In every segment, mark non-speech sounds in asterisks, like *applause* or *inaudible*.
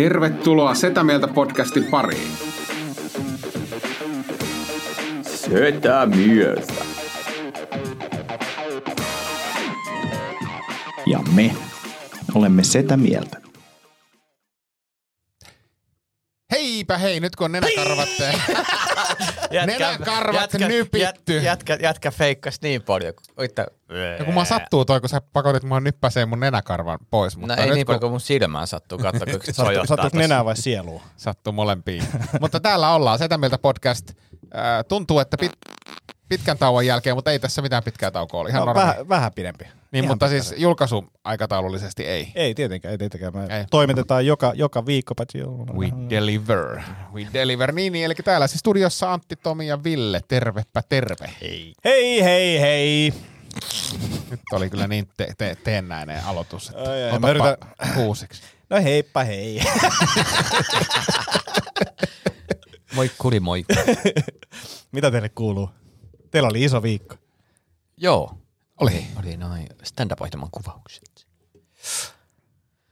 Tervetuloa Setä Mieltä podcastin pariin. Setä mieltä. Ja me olemme Setä Mieltä. Heipä hei, nyt kun on nenäkarvat, *laughs* nenäkarvat nypitty. Jätkä, jätkä, jätkä feikkas niin paljon. Oitta, Ja kun mä sattuu toi, kun sä pakotit mua nyppäseen mun nenäkarvan pois. No Mutta ei nyt, niin paljon kun kuin mun silmään sattuu, katso kun se sojottaa Sattuuko tossa. nenää vai sielua? sattuu molempiin. *laughs* mutta täällä ollaan, Setä Mieltä podcast. Ää, tuntuu, että pit, pitkän tauon jälkeen, mutta ei tässä mitään pitkää taukoa ole. Ihan No, normaali. vähän, vähän pidempi. Niin, Ihan mutta pikkasen. siis julkaisu aikataulullisesti ei. Ei tietenkään, ei tietenkään. Me Ei. toimitetaan joka, joka viikko, paitsi jouluna. We deliver. We deliver. Niin, niin, eli täällä siis studiossa Antti, Tomi ja Ville. Tervepä terve. Hei, hei, hei. Nyt oli kyllä niin te- te- teennäinen aloitus. Että Ai, ai, otapa mä yritän- uusiksi. No heippa hei. *laughs* Moikkuli moikku. *laughs* Mitä teille kuuluu? Teillä oli iso viikko. Joo. Oli. Oli noin stand-up-ohjelman kuvaukset.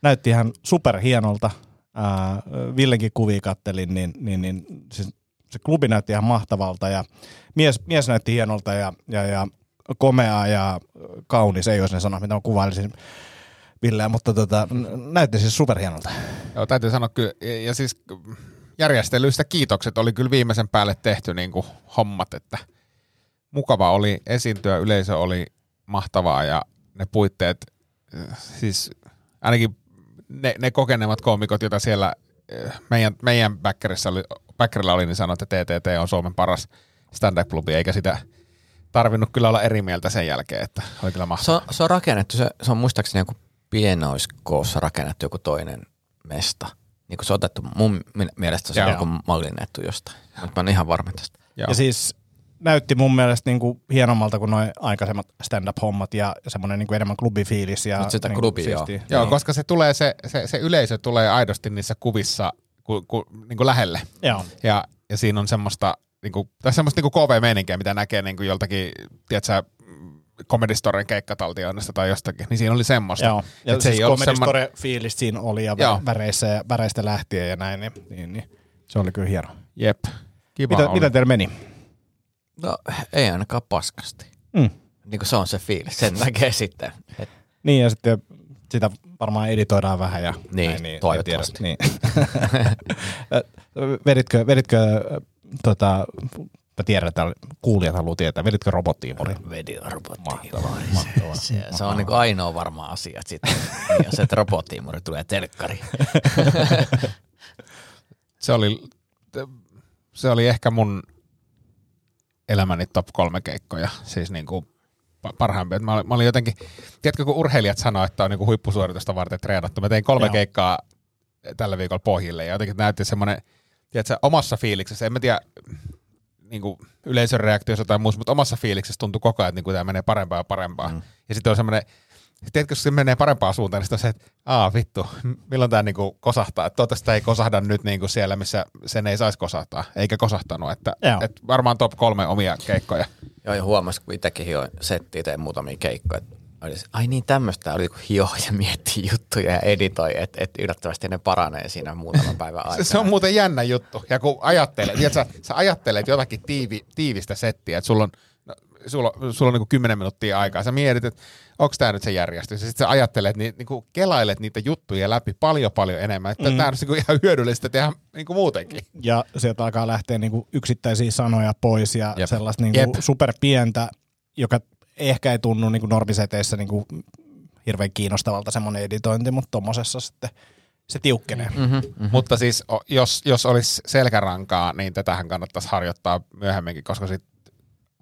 Näytti ihan superhienolta. Äh, Villenkin kuvia kattelin, niin, niin, niin siis se klubi näytti ihan mahtavalta ja mies, mies näytti hienolta ja, ja, ja komea ja kaunis, ei olisi ne sanat, mitä mä kuvailisin Villeä, mutta tota, näytti siis superhienolta. Joo, täytyy sanoa kyllä. Ja, ja siis järjestelyistä kiitokset oli kyllä viimeisen päälle tehty niin kuin hommat, että mukava oli esiintyä, yleisö oli mahtavaa ja ne puitteet, äh, siis ainakin ne, ne kokeneemmat koomikot, joita siellä äh, meidän, meidän backerissa oli, backerilla oli, niin sanoi, että TTT on Suomen paras stand-up-klubi, eikä sitä tarvinnut kyllä olla eri mieltä sen jälkeen, että oli kyllä Se mahtavaa. on, se on rakennettu, se, se on muistaakseni joku pienoiskoossa rakennettu joku toinen mesta. Niin kuin se on otettu, mun mi- mielestä se on joku mallinnettu jostain. Mutta mä oon ihan varma tästä. Joo. Ja siis näytti mun mielestä niinku hienommalta kuin noin aikaisemmat stand-up-hommat ja semmoinen niinku enemmän klubifiilis. Ja Mut sitä niinku klubia, joo. Joo, Niin. koska se, tulee, se, se, se yleisö tulee aidosti niissä kuvissa ku, ku, niin kuin lähelle. Joo. Ja, ja siinä on semmoista, niin kuin, tai semmoista niin KV-meininkiä, mitä näkee niin kuin joltakin, tiedätkö, Comedy Storen keikkataltioinnista tai jostakin, niin siinä oli semmoista. Joo, ja Et se siis ei ollut Comedy semmo- Store fiilis siinä oli ja Joo. vä- väreissä ja väreistä lähtien ja näin, niin, niin, niin se oli kyllä hieno. Jep, kiva Mitä, oli. mitä teillä meni? No ei ainakaan paskasti. Mm. Niin kuin se on se fiilis, sen *laughs* näkee sitten. Et Niin ja sitten sitä varmaan editoidaan vähän ja Niin, näin, en toivottavasti. tiedä. Niin. *laughs* veditkö, veditkö tota, mä tiedän, että kuulijat haluaa tietää, veditkö robottiimuri? Vediorobotti. Mahtavaa, mahtavaa. Se, se on niin ainoa varma asia, että sitten, jos et robottiimuri tulee telkkari. *laughs* Se oli, se oli ehkä mun elämäni top kolme keikkoja, siis niin kuin pa- parhaimpia. Mä olin, mä olin jotenkin, tiedätkö kun urheilijat sanoo, että on niin kuin huippusuoritusta varten treenattu. Mä tein kolme Joo. keikkaa tällä viikolla pohjille ja jotenkin näytti semmoinen, tiedätkö, omassa fiiliksessä, en mä tiedä, niin kuin yleisön reaktiossa tai muussa, mutta omassa fiiliksessä tuntui koko ajan, että niin tämä menee parempaa ja parempaa. Mm. Ja sitten on semmoinen, tiedätkö, kun se menee parempaan suuntaan, niin sitten on se, että aa vittu, milloin tämä niinku kosahtaa. Että toivottavasti tämä ei kosahda nyt niinku siellä, missä sen ei saisi kosahtaa, eikä kosahtanut. Että, Joo. et varmaan top kolme omia keikkoja. Joo, ja huomasin, kun itsekin hioin settiä, tein muutamia keikkoja. että Oli se, ai niin, tämmöistä oli, kun hioi *laughs* ja miettii juttuja ja editoi, että et yllättävästi ne paranee siinä muutaman päivän aikana. Se, se on muuten jännä juttu. Ja kun ajattelet, tiedätkö, sä, sä ajattelet jotakin tiivi, tiivistä settiä, että sulla on, sulla, sulla on niinku 10 minuuttia aikaa. Sä mietit, että onko tämä nyt se järjestys. Ja sitten sä ajattelet, niin, niinku kelailet niitä juttuja läpi paljon paljon enemmän. Että mm. tämä on niinku ihan hyödyllistä tehdä niinku muutenkin. Ja sieltä alkaa lähteä niinku yksittäisiä sanoja pois ja Jep. Sellaista niinku Jep. superpientä, joka ehkä ei tunnu niinku normiseteissä niinku hirveän kiinnostavalta semmoinen editointi, mutta tuommoisessa sitten se tiukkenee. Mm. Mm-hmm, mm-hmm. Mutta siis jos, jos olisi selkärankaa, niin tätähän kannattaisi harjoittaa myöhemminkin, koska sit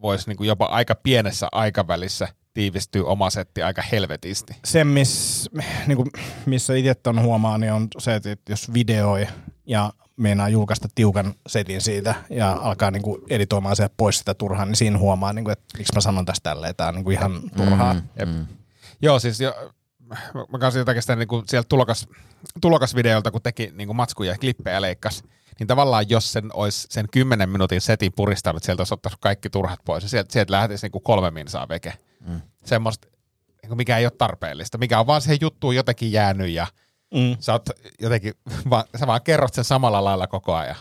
voisi niinku jopa aika pienessä aikavälissä tiivistyä oma setti aika helvetisti. Se, miss, niinku, missä itse ton huomaa, niin on se, että jos videoi ja meinaa julkaista tiukan setin siitä ja alkaa niinku editoimaan sieltä pois sitä turhaa, niin siinä huomaa, niinku, että miksi mä sanon tästä tälleen, tämä on niinku ihan turhaa. Mm. Jep. Joo, siis jo, mä- mä kanssa jotakin sitä niin sieltä tulokas, tulokasvideolta, kun teki niin kuin matskuja ja klippejä leikkas, niin tavallaan jos sen olisi sen 10 minuutin setin puristanut, sieltä olisi ottanut kaikki turhat pois ja sieltä, sieltä lähtisi niin kuin kolme minsaa veke. Mm. Semmoista, niin kuin mikä ei ole tarpeellista, mikä on vaan siihen juttuun jotenkin jäänyt ja Mm. Sä, oot jotenkin, *laughs* vaan, sä vaan kerrot sen samalla lailla koko ajan.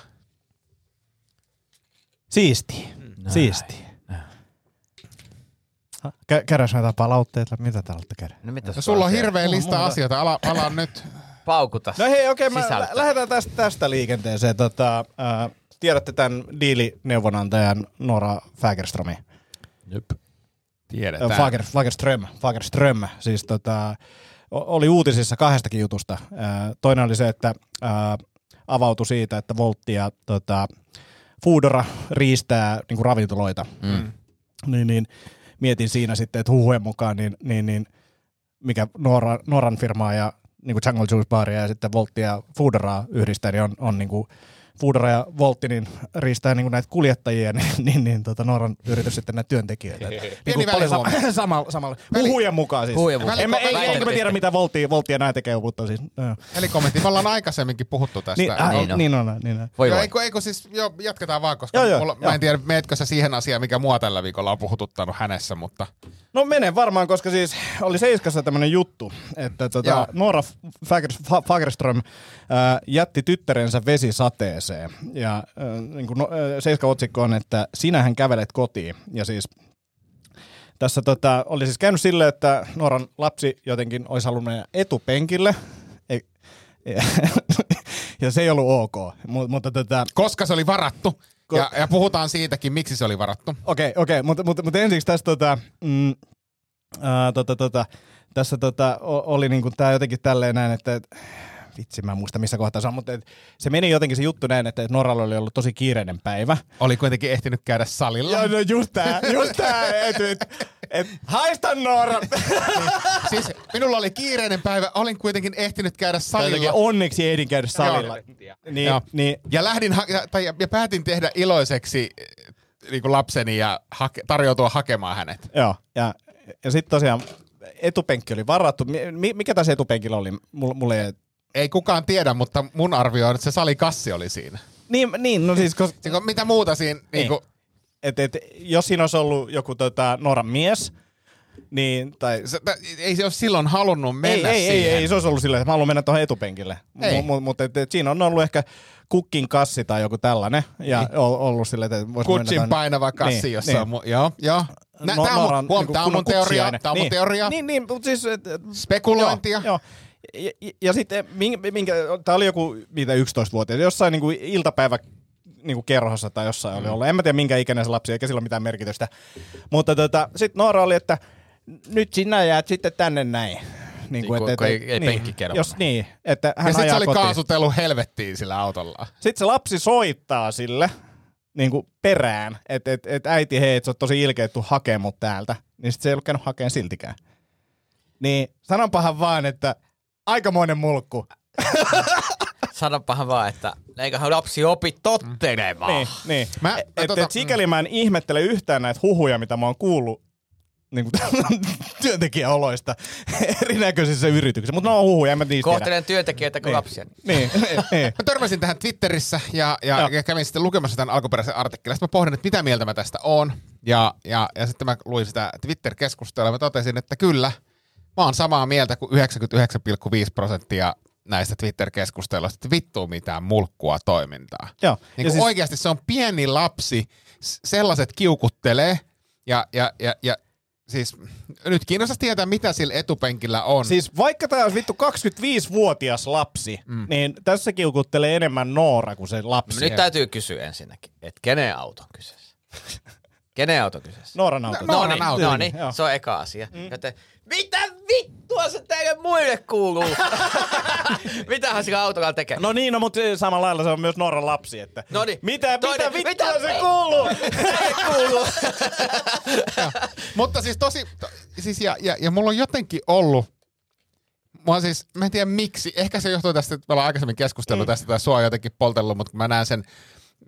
Siisti. Siisti. Kä- Käydäänkö näitä palautteita? Mitä täällä olette käydä? No, mitä Ja sulla on hirveä lista mulla- asioita. Ala, ala nyt. *laughs* Paukuta No hei, okei, okay, sisältöä. lähdetään tästä, tästä liikenteeseen. Tota, äh, tiedätte tämän diilineuvonantajan Nora Fagerströmin. Tiedetään. Fager, Fagerström, Fagerström, siis tota, oli uutisissa kahdestakin jutusta. Äh, Toinen oli se, että äh, avautui siitä, että Voltti ja tota, Foodora riistää niin kuin ravintoloita. Mm. Niin, niin, mietin siinä sitten, että huhujen mukaan, niin, niin, niin mikä Nora, Noran firmaa ja niin kuin Jungle Juice Baria ja sitten Voltti ja Foodoraa yhdistää, niin on, on niin kuin Foodora ja Voltti niin riistää niin kuin näitä kuljettajia, *laughs* niin, niin, niin tota Noran yritys sitten näitä työntekijöitä. *laughs* Niin kuin paljon *laughs* samalla, samalla. Huhujen mukaan siis. Huhujen mukaan. En, mä- ei, enkä mä tiedä, mitä Voltti, Voltti ja nämä tekee, mutta siis... Eli kommentti. Me ollaan aikaisemmin puhuttu tästä. Niin, äh, Niin on. niin on, niin on. Voi Joo, voi. eikö, eikö siis, joo, jatketaan vaan, koska Joo, joo, mulla, joo. mä en tiedä, meetkö sä siihen asiaan, mikä mua tällä viikolla on puhututtanut hänessä, mutta No menen varmaan, koska siis oli Seiskassa tämmöinen juttu, että Joo. tota, Fager- Fa- Fagerström ää, jätti tyttärensä vesisateeseen. Ja ää, niin kuin no, ää, Seiska-otsikko on, että sinähän kävelet kotiin. Ja siis tässä tota, oli siis käynyt silleen, että Noran lapsi jotenkin olisi halunnut mennä etupenkille. Ei, ja, *laughs* ja se ei ollut ok. Mut, mutta tota, koska se oli varattu, Ja, ja puhutaan siitäkin, miksi se oli varattu. Okei, okei, mutta, mutta, mutta ensiksi tässä tota, mm, ää, tota, tota, tässä tota, oli niinku tää jotenkin tälleen näin, että et, vitsi mä en muista missä kohtaa se on, mutta et, se meni jotenkin se juttu näin, että et Norralla oli ollut tosi kiireinen päivä. Oli kuitenkin ehtinyt käydä salilla. Joo, no just tää, just tää, *laughs* et, et, et, haista Norra! *laughs* Siis minulla oli kiireinen päivä, olin kuitenkin ehtinyt käydä Jotenkin salilla. onneksi ehdin käydä salilla. Niin, Joo. niin, Ja lähdin, ha- ja- tai, ja päätin tehdä iloiseksi eh, niin kuin lapseni ja hake- tarjoutua hakemaan hänet. joo, ja, ja sitten tosiaan etupenkki oli varattu. Mi- mi- Mikä tässä etupenkillä oli? Mulle, mulle ei Ei kukaan tiedä, mutta mun arvio on, että se salikassi oli siinä. Niin, niin, no siis, koska Niin kuin, mitä muuta siinä, niin kuin, et, et, jos siinä olisi ollut joku tota, Norran mies, niin, tai se, ei se ole silloin halunnut ei, mennä ei, ei, siihen. ei, se olisi ollut silleen, että mä haluan mennä tuohon etupenkille. Ei. Mutta mut, et, et, siinä on ollut ehkä kukkin kassi tai joku tällainen, ja niin. ollut silleen, että vois mennä Kutsin tuohon- painava kassi, Niin, jossa niin. on mun, joo, joo. Nä, No- tää on, Norran mun, huom, niinku tää on mun teoria, tää on mun niin, teoria. Niin, niin, mutta siis... Et, Spekulointia. Joo, joo. Ja, ja, sitten, minkä, minkä, tämä oli joku mitä 11-vuotias, jossain niin kuin iltapäivä niin kuin kerhossa tai jossain mm. oli ollut. En mä tiedä minkä ikäinen se lapsi, eikä sillä ole mitään merkitystä. Mutta tota, sitten Noora oli, että nyt sinä jäät sitten tänne näin. Niin kun- kun ei- ei penkki kelvannut. Jos niin, että hän Ja sit se oli kotiin. kaasutellut helvettiin sillä autolla. Sitten se lapsi soittaa sille niin kuin perään, että et, et äiti, hei, et sä oot tosi ilkeä, että tuu hakee mut täältä. Niin sit se ei ollut käynyt hakemaan siltikään. Niin sanonpahan vaan, että aikamoinen mulkku. *laughs* Sanopahan vaan, että eiköhän lapsi opi tottelemaan. Niin, niin. Mä- mä et, tota- et sikäli mä en ihmettele yhtään näitä huhuja, mitä mä oon kuullut niin kuin, *laughs* työntekijäoloista *laughs* erinäköisissä yrityksissä. Mutta ne on huhuja, en mä niistä tiedä. Kohtelen työntekijöitä kuin lapsia. Niin, niin. Mä törmäsin tähän Twitterissä ja, ja, Joo. ja kävin sitten lukemassa tämän alkuperäisen artikkelin. Sitten mä pohdin, että mitä mieltä mä tästä oon. Ja, ja, ja sitten mä luin sitä Twitter-keskustelua ja mä totesin, että kyllä, mä oon samaa mieltä kuin 99,5 prosenttia näistä Twitter-keskusteluista, että vittuu mitään mulkkua toimintaa. Joo. Niin Ja siis... Oikeasti se on pieni lapsi, sellaiset kiukuttelee ja, ja, ja, ja siis nyt kiinnostaisi tietää, mitä sillä etupenkillä on. Siis vaikka tämä olisi vittu 25-vuotias lapsi, mm. niin tässä kiukuttelee enemmän Noora kuin se lapsi. Nyt täytyy kysyä ensinnäkin, että kenen auto on kyseessä? *laughs* kenen auto on kyseessä? Nooran auto. No, No Nooran niin, auto. no niin, Joo. se on eka asia. Mm. Joten, mitä vittua se teille muille kuuluu? *laughs* Mitähän sillä autolla tekee? No niin, no, mutta samalla lailla se on myös Nooran lapsi. Että Noniin. Mitä, Toinen- mitä vittua mitä se kuuluu? *laughs* Ei kuulu. *laughs* Mutta siis tosi, to, siis ja, ja, ja mulla on jotenkin ollut, mä siis, mä en tiedä miksi, ehkä se johtuu tästä, että me ollaan aikaisemmin keskustellut mm. tästä, tai sua on jotenkin poltellut, mutta kun mä näen sen,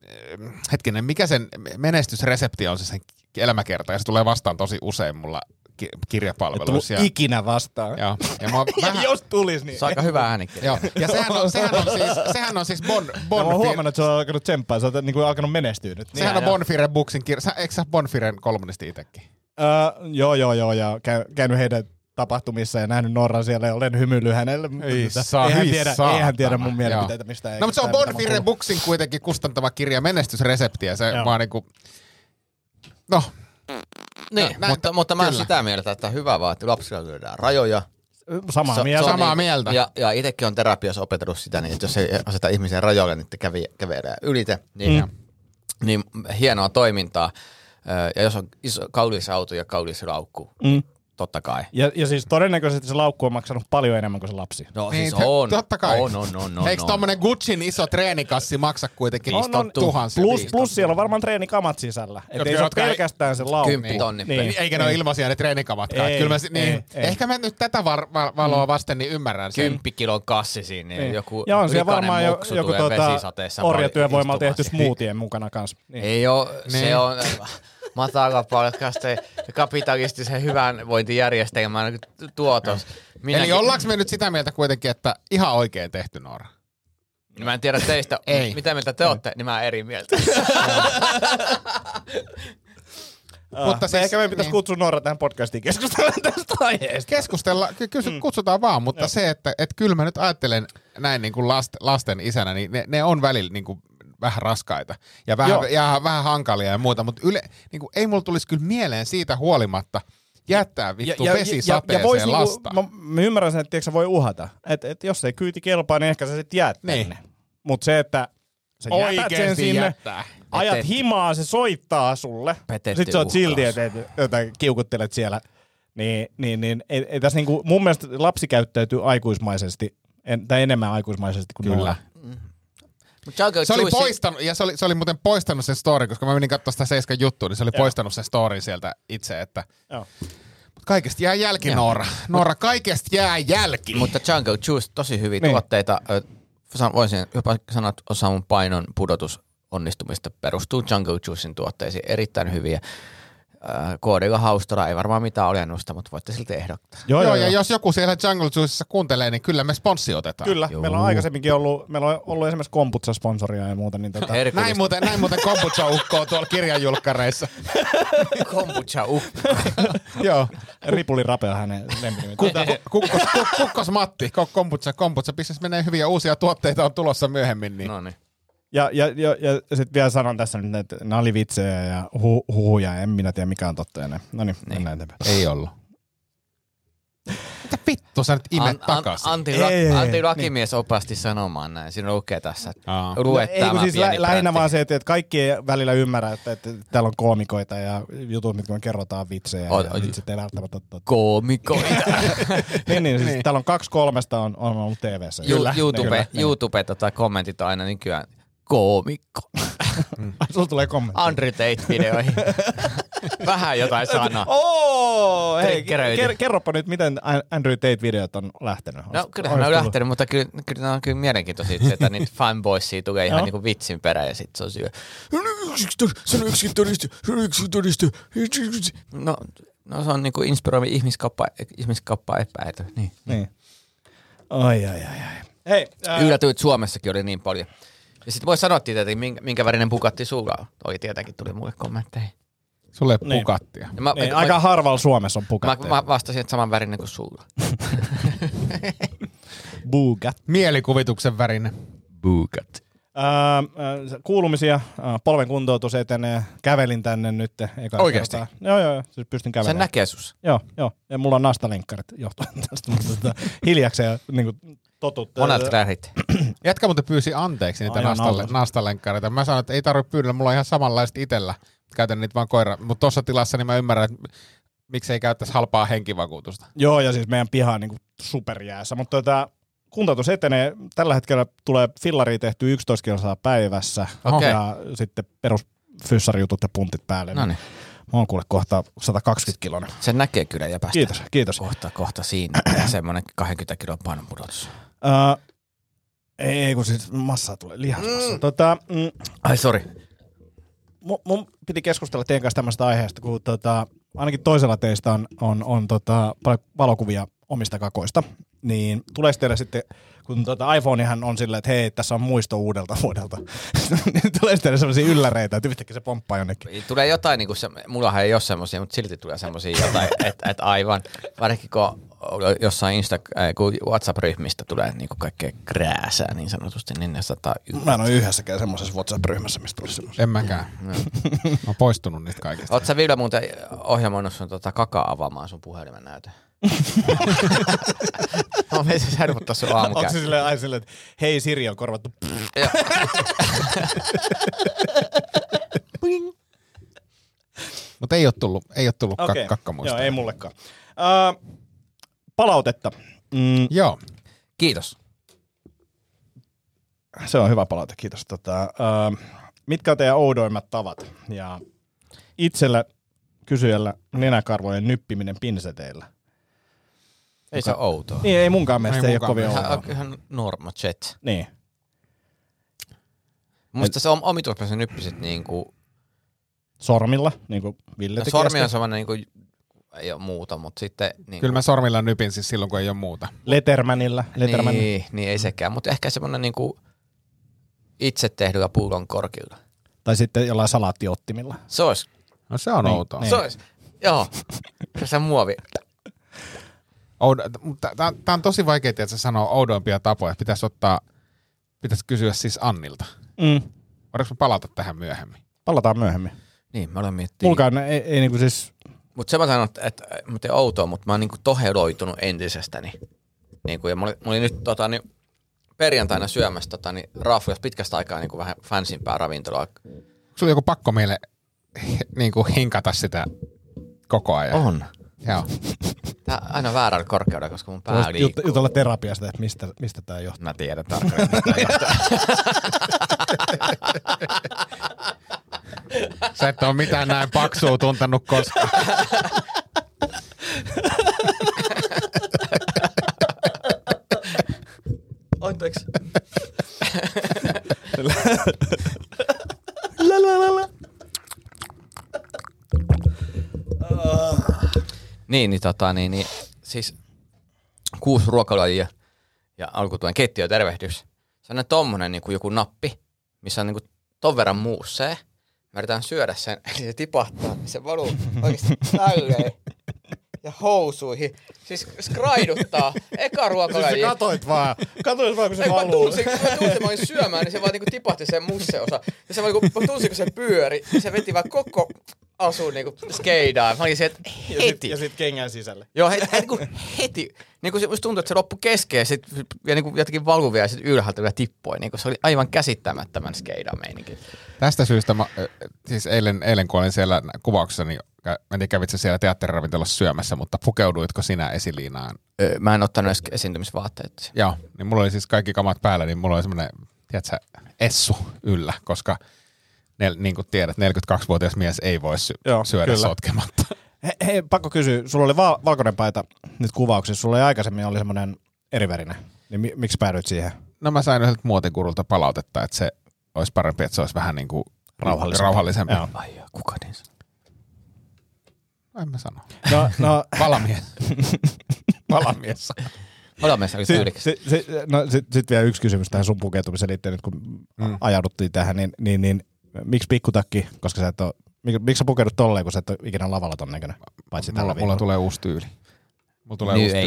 eh, hetkinen, mikä sen menestysresepti on se sen elämäkerta, ja se tulee vastaan tosi usein mulla ki- kirjapalveluissa. Ja, ikinä vastaan. ja, ja mä *laughs* vähän, Jos tulis, niin. Se on aika hyvä äänikirja. joo, ja sehän on, sehän on siis, sehän on siis Bon, Mä bon oon huomannut, että se on alkanut tsemppaa, se on niin kuin alkanut menestyä nyt. sehän on Niin, Bonfire Booksin kirja. Eikö sä Bonfiren kolumnisti itsekin? Öö, joo, joo, joo, ja käy, käynyt heidän tapahtumissa ja nähnyt Norran siellä ja olen hymyillyt hänelle. mutta Ei tota, saa, ei hän ei tiedä, saatana. tiedä mun Joo. mielipiteitä mistä. No mutta se on Bonfire Booksin kuitenkin kustantama kirja menestysresepti ja se Joo. vaan niinku... No, Niin, näin- mutta, mutta mä oon sitä mieltä, että hyvä vaan, että lapsilla lyödään rajoja. Samaa Se- mieltä. se on Samaa niin- mieltä. Ja, ja itsekin on terapiassa opetellut sitä, niin että jos ei aseta ihmisen rajoille, niin kävi, kävelee ylite, niin, mm. niin hienoa toimintaa. Ja jos on iso, kaunis auto ja kaunis laukku, Mm. Totta kai. Ja, ja siis todennäköisesti se laukku on maksanut paljon enemmän kuin se lapsi. No niin, siis on. totta kai. On, on, on, on. Eikö on. tommonen Gucciin iso treenikassi maksa kuitenkin On, on. tuhansia? Plus, plus siellä on varmaan treenikamat sisällä. Et ei se ole pelkästään se laukku. Kymppi tonni Niin. Eikä ne ole ilmaisia ne treenikamatkaan. Ei, Kyllä mä, niin, ei, ei. Ehkä mä nyt tätä var, va, valoa vasten niin ymmärrän sen. Kymppikilon kassi siinä, niin Niin. joku ja on siellä varmaan jo, joku tota, vesisateessa orjatyövoimalla tehty smoothien mukana kanssa. Niin. Ei oo, Niin. se on *laughs* matalapalkkaisten kapitalistisen hyvinvointijärjestelmän tuotos. Eli ollaanko me nyt sitä mieltä kuitenkin, että ihan oikein tehty Noora? Mä en tiedä teistä, Ei. mitä mieltä te olette, niin mä oon eri mieltä. *laughs* Ah, Mutta me siis- ehkä meidän pitäisi niin. kutsua Noora tähän podcastiin keskustelemaan tästä aiheesta. Keskustella, ky- kysy, mm. kutsutaan vaan, mutta Joo. se, että et kyllä mä nyt ajattelen näin niin kuin last, lasten isänä, niin ne, ne on välillä niin kuin vähän raskaita ja Joo. vähän, ja vähän hankalia ja muuta, mutta yle, niin kuin, ei mulla tulisi kyllä mieleen siitä huolimatta jättää vittu vesisateeseen vois lasta. Niinku, mä, mä, ymmärrän sen, että tiedätkö, sä voi uhata. Et, et jos ei kyyti kelpaa, niin ehkä sä sit jäät Niin. tänne. Mutta se, että sä jätät sen sinne, jättää. ajat Et- et- himaa, se soittaa sulle. Petetty Sitten sä oot silti, että et, jotain kiukuttelet siellä. Niin, niin, niin ei, ei tässä niinku, mun mielestä lapsi käyttäytyy aikuismaisesti, en, tai enemmän aikuismaisesti kuin Kyllä. Mut Jungle Se oli Juice- poistanut, ja se oli, se oli muuten poistanut sen story, koska mä menin katsomaan sitä Seiskan juttua, niin se oli Joo. poistanut sen story sieltä itse, että Joo. Mut kaikesta jää jälki, Noora. Noora, kaikesta jää jälki. Mutta Jungle Juice, tosi hyviä Niin. tuotteita. Voisin jopa sanoa, että osa mun painon pudotus onnistumista perustuu Jungle Juicen tuotteisiin. Erittäin hyviä. Ö, Koodilla haustolla ei varmaan mitään olennusta, mutta voitte silti ehdottaa. Joo, Joo, joo, ja jos joku siellä Jungle Juicessa kuuntelee, niin kyllä me sponssi otetaan. Kyllä, Joo. meillä on aikaisemminkin ollut, meillä on ollut esimerkiksi Komputsa-sponsoria ja muuta, niin tota. Näin muuten, näin muuten kombucha ukkoo tuolla kirjanjulkkareissa. *laughs* kombucha ukko. *laughs* Joo. Ripuli Rapea hänen lempinimi. Kukko, kukkos, kuk- kukkos Matti, ko- kombucha, kombucha. Business menee hyvin ja uusia tuotteita on tulossa myöhemmin. Niin. No niin. Ja, ja, ja, ja sitten vielä sanon tässä nyt, että nämä oli vitsejä ja hu, huhuja, en minä tiedä mikä on totta näin. No niin, mennään eteenpäin. Ei ollut. Mitä vittu sä nyt imet An, an, takaisin? Antti, Ei, ei, Antti Lakimies opasti sanomaan näin. Siinä lukee tässä, että No, ei, siis lä- lähinnä vaan se, että, että kaikki ei välillä ymmärrä, että, että täällä on koomikoita ja jutut, mitkä me kerrotaan vitsejä Oot- ja vitsit ei välttämättä totta. Koomikoita. *laughs* niin, niin, siis täällä on kaksi kolmesta on, on ollut TV-ssä. Ju- Kyllä, YouTube, kyllä, niin. YouTube tota, kommentit on aina nykyään koomikko. Ai, Sulla tulee kommentti. Andrew Tate-videoihin. *laughs* Vähän jotain sanaa. Oo, hei, ker- kerropa nyt, miten Andrew Tate-videot on lähtenyt. No kyllähän ne on lähtenyt, mutta kyllä, kyllä ne on kyllä mielenkiintoisia, että niitä *laughs* fanboysia tulee ihan niinku vitsin perään ja sit se on syö. Se on yksi todiste, se on yksi todiste. No, no se on niinku inspiroiva ihmiskauppa, ihmiskauppa epäily. Niin. Niin. Ai, ai, ai, ai. Hei, ää, Yllätyin, että Suomessakin oli niin paljon. Ja sitten voi sanoa että minkä, minkä värinen Bugatti sulla on. Toi tietenkin tuli mulle kommentteihin. Sulle ei Niin. pukattia. Ja mä, niin, mä, aika harvalla Suomessa on mä, pukatteja. mä, vastasin, että saman värinen kuin sulla. *laughs* Bugat. Mielikuvituksen värinen. Bugat. Ää, kuulumisia, polven kuntoutus etenee, kävelin tänne nyt. Eka Oikeesti? kertaa. Joo, joo, joo, siis pystyn kävelemään. näkee sus. Joo, joo, ja mulla on nastalenkkarit johtuen tästä, mutta tota, hiljakseen niin kuin totut. Monelta lähdit. *clears throat* Jätkä muuten pyysi anteeksi niitä nastalle, nastalenkkareita. Mä sanoin, että ei tarvitse pyydellä, mulla on ihan samanlaiset itellä. Käytän niitä vaan koira. Mutta tuossa tilassa niin mä ymmärrän, että miksei käyttäisi halpaa henkivakuutusta. Joo, ja siis meidän piha on niin kuin superjäässä, mutta tota, kuntoutus etenee. Tällä hetkellä tulee fillari tehty 11 kilsaa päivässä Okei. ja sitten perus fyssarijutut ja puntit päälle. No niin. Mä oon kuule kohta 120 kilonen. Se näkee kyllä ja päästä. Kiitos, kiitos. Kohta, kohta siinä. Ja semmoinen 20 kilon painonpudotus. Uh, ei, kun siis massaa tulee, lihasmassa. Mm. Tota, mm, Ai sorry. mun, mun piti keskustella teidän kanssa tämmöistä aiheesta, kun tota, ainakin toisella teistä on, on, on tota, paljon valokuvia omista kakoista, niin tulee teille sitten, kun tota iPhonehan on silleen, että hei, tässä on muisto uudelta vuodelta, *laughs* niin tulee teille sellaisia ylläreitä, että yhtäkkiä se pomppaa jonnekin. Tulee jotain, niin kuin se, mullahan ei ole semmoisia, mutta silti tulee semmoisia jotain, että et aivan, varsinkin kun jossain Insta, äh, kun WhatsApp-ryhmistä tulee niin kuin kaikkea krääsää niin sanotusti, niin ne saattaa Mä en ole yhdessäkään semmoisessa WhatsApp-ryhmässä, mistä olisi semmoisia. En mäkään. Mä oon poistunut niistä kaikista. Oletko sä Ville muuten ohjelmoinut sun tota kakaa avaamaan sun puhelimen näytön? *laughs* Mä menisin hermottaa sun Onko aamukään. se silleen, ai silleen, että hei Siri on korvattu. *laughs* Mutta ei ole tullut, ei ole tullut okay. kakkamuista. Joo, ei mullekaan. Uh, palautetta. Mm, Joo. Kiitos. se on hyvä palaute, kiitos. Tota, uh, mitkä on teidän oudoimmat tavat? Ja itsellä kysyjällä nenäkarvojen nyppiminen pinseteillä. Ei se ole outoa. Niin, ei munkaan mielestä Ei ei, ole kovin Ihan, outoa. ihan norma chat. Niin. Musta se on omituispäin sä nyppisit niinku, Sormilla, niin kuin Ville no teki sormi on semmoinen niinku, ei ole muuta, mutta sitten niinku, Kyllä mä sormilla nypin siis silloin, kun ei ole muuta. Lettermanilla. Letterman. Niin. niin, niin, ei sekään, mutta ehkä semmoinen niinku itse tehdyllä pullon korkilla. Tai sitten jollain salaattiottimilla. Se olisi, No se on Niin, outoa. niin. se olisi, joo, se muovi. Tämä on tosi vaikea että se sanoo oudoimpia tapoja. Pitäisi ottaa, pitäisi kysyä siis Annilta. Mm. Voidaanko me palata tähän myöhemmin? Palataan myöhemmin. Niin, mä olen miettinyt. Mulkaan ei, ei niinku siis... Mutta se mä sanon, että, että mä teen outoa, mutta mä oon niinku toheloitunut entisestäni. Niinku, ja mä olin, mä olin nyt tota, niin, perjantaina syömässä tota, niin, raafuja pitkästä aikaa niin kuin vähän fansimpää ravintolaa. Onko sulla joku pakko meille *laughs* niin kuin hinkata sitä koko ajan? On. Joo. *laughs* Tää aina väärällä korkeudella, koska mun pää jut- liikkuu. jutella terapiasta, että mistä, mistä tämä johtuu. Mä tiedän johtaa. *laughs* Sä et ole mitään näin paksua tuntenut koskaan. Anteeksi. niin, niin, tota, niin, niin, siis kuusi ruokalajia ja alkutuen keittiö tervehdys. Se on tommonen niin kuin joku nappi, missä on niin kuin ton verran muussee. Mä yritän syödä sen, *laughs* eli se tipahtaa, niin se valuu oikeasti tälleen ja housuihin. Siis skraiduttaa. Eka ruokalaji. Siis katoit vaan. Katoit vaan, kun se Ei, mä valuu. tunsin, kun mä tunsin, mä olin syömään, niin se vaan niinku tipahti se musseosa. Ja se vaan niinku, mä tunsin, kun se pyöri, niin se veti vaan koko asun niinku skeidaan. Mä olin se, että Ja sit, heti. ja sit kengän sisälle. Joo, heti, heti, kun heti. Niin kuin se, musta tuntuu, että se loppui kesken ja, sit, ja niin kuin jotenkin valuvia ja sitten ylhäältä vielä tippoi. Niin kuin se oli aivan käsittämättömän skeidan meininki. Tästä syystä, mä, siis eilen, eilen kun olin siellä kuvauksessa, niin mä en tiedä kävit siellä teatteriravintolassa syömässä, mutta pukeuduitko sinä esiliinaan? Öö, mä en ottanut edes esiintymisvaatteita. Joo, niin mulla oli siis kaikki kamat päällä, niin mulla oli semmoinen, tiedätkö, essu yllä, koska nel, niin kuin tiedät, 42-vuotias mies ei voi sy- Joo, syödä kyllä. sotkematta. Hei, hei, pakko kysyä. Sulla oli val- valkoinen paita nyt kuvauksessa. Sulla oli aikaisemmin oli semmoinen erivärinen. Niin mi- miksi päädyit siihen? No mä sain yhdeltä muotikurulta palautetta, että se olisi parempi, että se olisi vähän niin kuin Rauhallisempi. rauhallisempi. Joo. Ai joo, kuka niin sanoi? En mä sano. No, no, *laughs* Valamies. Valamies. *laughs* Olamies oli si- tyylikäs. si- si- no sit, sit vielä yksi kysymys tähän sun pukeutumiseen liittyen, nyt kun mm. ajauduttiin tähän, niin, niin, niin miksi pikkutakki, koska sä et ole, mik, miksi sä pukeudut tolleen, kun sä et ole ikinä lavalla ton näköinen, paitsi tällä Mulla, mulla viikolla? tulee uusi tyyli. Mulla tulee New uusi age.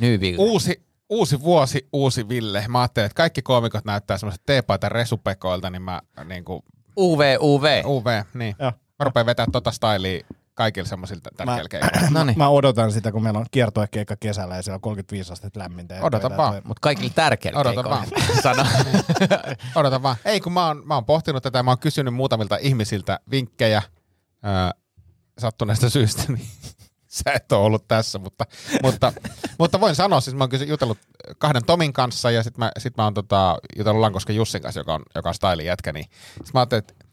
tyyli. New. Uusi, uusi vuosi, uusi Ville. Mä ajattelin, että kaikki koomikot näyttää semmoiset teepaita resupekoilta, niin mä niin kuin, UV, UV. UV, niin. Joo. Mä rupean vetää tota stylia kaikilla semmoisilta tärkeillä keikoilla. *clears throat* No niin. Mä odotan sitä, kun meillä on kiertoekeikka kesällä ja siellä on 35 astetta lämmintä. ja Odota vaan. toi- Mutta kaikille tärkeillä Odota keikoilla. vaan. *laughs* Sano. *laughs* Odota vaan. Ei, kun mä oon, mä oon pohtinut tätä, mä oon kysynyt muutamilta ihmisiltä vinkkejä ää, sattuneesta syystä, niin *laughs* sä et ole ollut tässä, mutta, mutta, mutta voin sanoa, siis mä oon jutellut kahden Tomin kanssa ja sitten mä, sit mä oon tota, jutellut Lankosken Jussin kanssa, joka on, joka on stylin jätkä, niin sit mä ajattelin, että,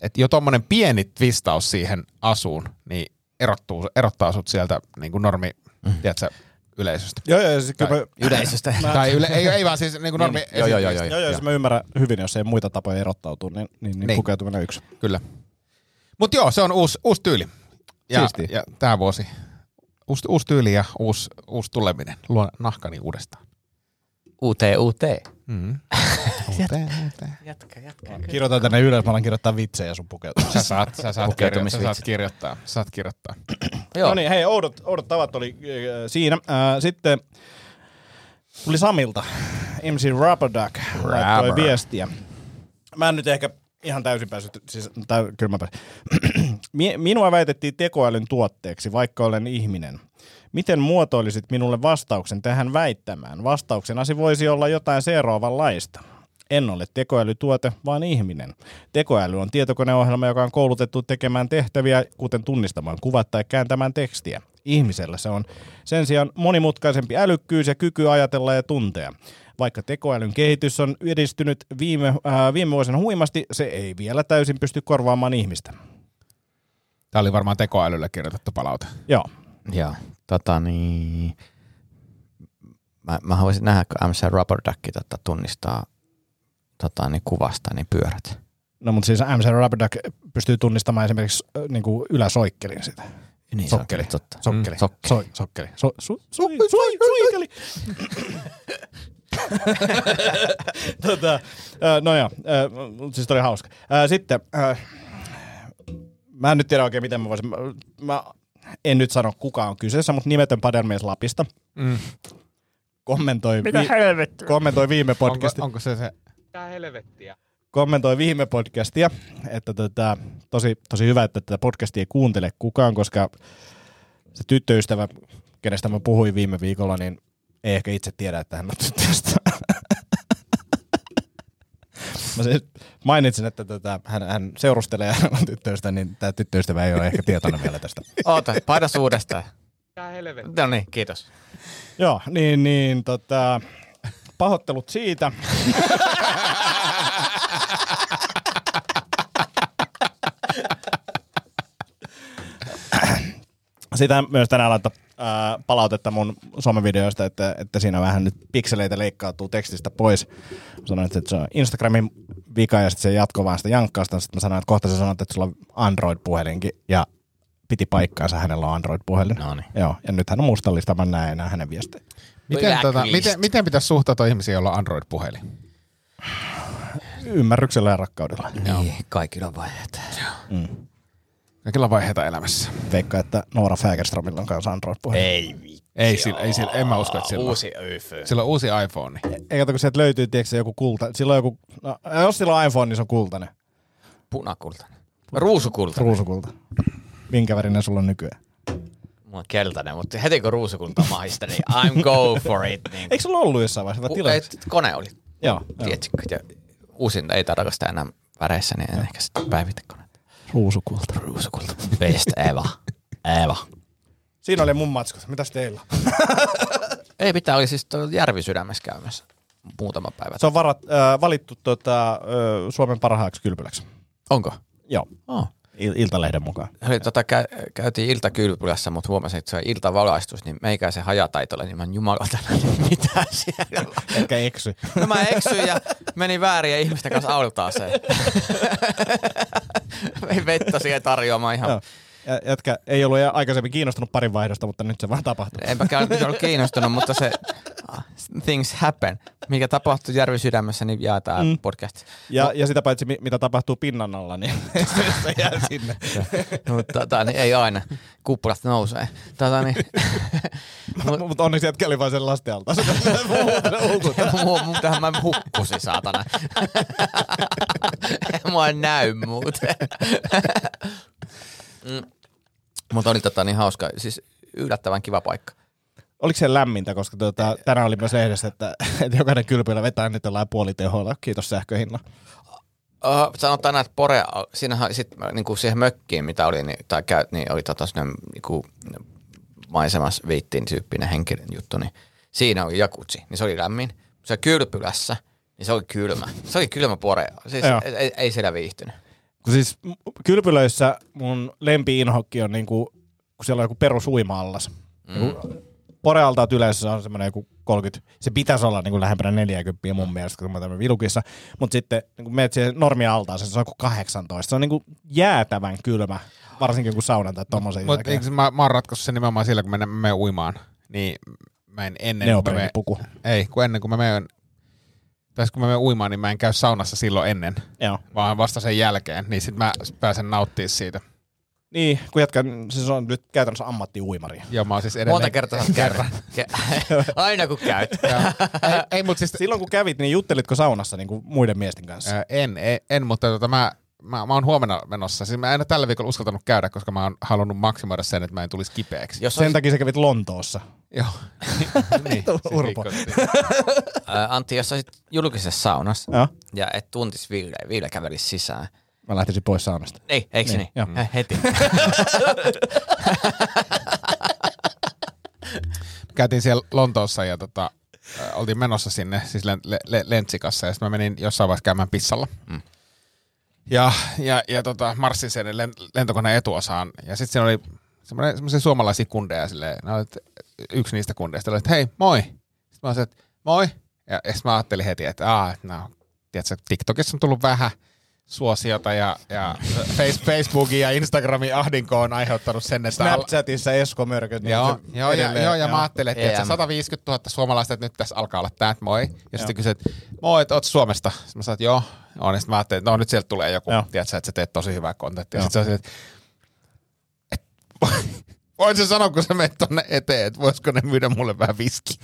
että jo tommonen pieni twistaus siihen asuun, niin erottuu, erottaa sut sieltä niin kuin normi, mm. tiedätkö, yleisöstä. Joo, joo, siis kyllä mä, Yleisöstä. *laughs* Tai yle, ei, ei vaan siis niin kuin normi Joo, joo, joo, joo. joo, joo, siis mä ymmärrän hyvin, jos ei muita tapoja erottautua, niin, niin, niin, Niin. pukeutuminen yksi. Kyllä. Mutta joo, se on uusi, uusi tyyli. Ja, Siistiä. ja tämä vuosi uusi, uusi tyyli ja uusi, uusi tuleminen. Luo nahkani uudestaan. UT, UT. Mm. *laughs* Jatka, jatka. Kirjoitan tänne ylös, mä alan kirjoittaa vitsejä sun pukeutua. Sä saat, sä saat, kirjo- sä saat kirjoittaa. Sä saat kirjoittaa. *clears throat* Joo, No niin, hei, oudot, oudot tavat oli äh, siinä. Äh, sitten tuli Samilta. MC Rubberduck laittoi viestiä. Mä en nyt ehkä ihan täysin päässyt, siis, tai kyllä mä *clears throat* Minua väitettiin tekoälyn tuotteeksi, vaikka olen ihminen. Miten muotoilisit minulle vastauksen tähän väittämään? Vastauksenasi voisi olla jotain seuraavanlaista. En ole tekoälytuote, vaan ihminen. Tekoäly on tietokoneohjelma, joka on koulutettu tekemään tehtäviä, kuten tunnistamaan kuvat tai kääntämään tekstiä. Ihmisellä se on sen sijaan monimutkaisempi älykkyys ja kyky ajatella ja tuntea. Vaikka tekoälyn kehitys on edistynyt viime, äh, viime vuosina huimasti, se ei vielä täysin pysty korvaamaan ihmistä. Tämä oli varmaan tekoälylle kirjoitettu palaute. Joo. Joo, tota niin... Mä, mä haluaisin nähdä, kun MC Rubber Duck tota, tunnistaa tota, niin kuvasta niin pyörät. No mutta siis MC Rubberduck pystyy tunnistamaan esimerkiksi äh, niin kuin yläsoikkelin sitä. Niin, Sokkeli. Totta. Sokkeli. Mm, sokkeli. Soi, sokkeli. So, su, sui, sui, suikeli. tota, äh, no joo, äh, siis toi oli hauska. Äh, sitten, äh, mä en nyt tiedä oikein miten mä voisin, mä, en nyt sano kuka on kyseessä, mutta nimetön padelmies Lapista Mm. kommentoi, vi, kommentoi viime Onko, podcasti, onko se se? Kommentoi viime podcastia, että tota, tosi, tosi hyvä, että tätä podcastia ei kuuntele kukaan, koska se tyttöystävä, kenestä mä puhuin viime viikolla, niin ei ehkä itse tiedä, että hän on tyttöystävä. Mä siis mainitsin, että tota, hän, hän seurustelee ja hän on tyttöystävä, niin tämä tyttöystävä ei ole ehkä tietoinen vielä tästä. Oota, painas uudestaan. No niin, kiitos. Joo, niin, niin tota, pahoittelut siitä. *laughs* Sitä myös tänään laittoi ää, palautetta mun somevideoista, että, että siinä vähän nyt pikseleitä leikkautuu tekstistä pois. Mä sanoin, että se on Instagramin vika ja sitten se jatkoi vaan sitä jankkausta. Sitten mä sanoin, että kohta sä sanoit, että sulla on Android-puhelinkin ja piti paikkaansa, hänellä on Android-puhelin. No niin. Joo, ja nyt hän on mustallista, mä en näe enää hänen viestejä. Miten, tota, miten, miten pitäisi suhtautua ihmisiin, joilla on Android-puhelin? Ymmärryksellä ja rakkaudella. Niin, kaikilla vaiheet. Kaikilla vaiheita elämässä. Veikka, että Noora Fägerströmillä on kanssa Android-puhelin. Ei vitsi. Ei sillä, ei sillä, en mä usko, että sillä on. Uusi YFÖ. Sillä on uusi iPhone. Ei kato, kun sieltä löytyy, tiedätkö, se joku kulta. Sillä on joku, no, jos sillä on iPhone, niin se on kultainen. Punakultainen. Ruusukultainen. Ruusukulta. Minkä värinen sulla on nykyään? Mulla on keltainen, mutta heti kun ruusukulta on mahista, niin I'm go for it. Niin. Eikö sulla ollut jossain vaiheessa? Vai Pu- et, kone oli, Joo, tiedätkö, ja uusin ei tarkasta enää väreissä, niin en ehkä sitten päivitä koneita. Ruusukulta. Ruusukulta. Best Eva. Eva. Siinä oli mun matskut. Mitäs teillä? *laughs* Ei pitää, oli siis Järvisydämessä käymässä muutama päivä. Se on varat, äh, valittu tota, äh, Suomen parhaaksi kylpyläksi. Onko? Joo, Oh. Il- Iltalehden mukaan. Eli tota, kä- käytiin iltakylpylässä, mutta huomasin, että se on iltavalaistus, niin meikäisen hajataitolle, niin mä en jumalauta *laughs* nähnyt mitään siellä. Etkä eksy. No mä eksyin ja menin väärin ja ihmisten kanssa altaaseen. *laughs* *laughs* Ei vettä siihen tarjoamaan ihan. Joo. Ja Jätkä ei ollut aikaisemmin kiinnostunut parin vaihdosta, mutta nyt se vaan tapahtui. Enpä käynyt ollut kiinnostunut, mutta se things happen. Mikä tapahtui Järvi sydämessä, niin jaetaan mm. podcast. Ja, ja sitä paitsi mi- mitä tapahtuu pinnan alla, niin *laughs* se jää sinne. *laughs* Mutta tota, niin ei aina. Kuppulat nousee. Tota, niin, *laughs* Mutta onneksi jätkä oli vain sen lasten alta. Mu- Muutenhan mä hukkusin, saatana. Mua näy muuten. mm. Mutta oli tota niin hauska, siis yllättävän kiva paikka. Oliko se lämmintä, koska tuota, tänään oli myös lehdessä, että, että jokainen kylpylä vetää nyt jollain puoliteholla. Kiitos sähköhinnan. Uh, sanotaan näin, että Pore, siinähän sit, niinku siihen mökkiin, mitä oli, niin, tai käy, niin oli tota sellainen niinku, maisemas viittiin tyyppinen henkilön juttu, niin siinä oli jakutsi, niin se oli lämmin. Se oli kylpylässä, niin se oli kylmä. Se oli kylmä Pore, siis Joo. ei, ei, siellä viihtynyt. Kun siis kylpylöissä mun lempi-inhokki on niinku, kun siellä on joku perusuima-allas. Mm. Porealtaat yleensä on semmoinen joku 30, se pitäisi olla niinku lähempänä 40 mun mielestä, kun mä tämän vilukissa. Mutta sitten niin kun menet siihen normialtaaseen, se on joku 18. Se on niinku jäätävän kylmä, varsinkin kun saunan tai tommosen Mutta jälkeen. eikö mä, mä oon ratkaissut sen nimenomaan sillä, kun mä menen uimaan, niin mä en ennen kuin mä menen, Neopreenipuku. ei, kun ennen kuin mä menen, tai kun mä menen uimaan, niin mä en käy saunassa silloin ennen, Joo. vaan vasta sen jälkeen, niin sit mä pääsen nauttimaan siitä. Niin, kun jätkä, siis on nyt käytännössä ammattiuimari. Joo, mä oon siis edelleen... Monta kertaa kerran. *laughs* Aina kun käyt. ei, ei mutta siis Silloin kun kävit, niin juttelitko saunassa niin kuin muiden miesten kanssa? Ää, En, en, en mutta tota, mä, mä, mä oon huomenna menossa. Siis mä en ole tällä viikolla uskaltanut käydä, koska mä oon halunnut maksimoida sen, että mä en tulisi kipeäksi. Jos Sen olisi, takia sä kävit Lontoossa. Joo. *laughs* niin, Urpo. Antti, jos olisit julkisessa saunassa Joo. ja et tuntis Ville, Ville kävelisi sisään. Mä lähtisin pois saunasta. Ei, eikö Niin, niin? niin? Heti. *laughs* Käytiin siellä Lontoossa ja tota, ää, oltiin menossa sinne, siis le, le, lentsikassa, ja sitten mä menin jossain vaiheessa käymään pissalla. Mm. Ja, ja, ja tota, marssin sen len, lentokoneen etuosaan, ja sitten siinä oli semmoinen- semmoisia suomalaisia kundeja, silleen, no, että yksi niistä kundeista oli, että hei, moi. Sitten mä olisin, että moi. Ja, ja sitten mä ajattelin heti, että aah, no, tiedätkö, TikTokissa on tullut vähän suosiota ja, ja face, Facebookin ja Instagramin ahdinko on aiheuttanut sen, että... Snapchatissa Esko Mörköt. niin Joo, se joo, ja, edelleen- joo, ja mä ajattelin, että EM. 150 000 suomalaista, että nyt tässä alkaa olla tää, että moi. Ja sitten kysyt, että moi, että oot Suomesta. Sitten mä sanoin, että joo. joo niin sitten mä ajattelin, että no nyt sieltä tulee joku, Joo. tiedätkö, että sä teet tosi hyvää kontenttia. Joo. Sitten se että, että voin se sanoa, kun sä menet tonne eteen, että voisiko ne myydä mulle vähän viski.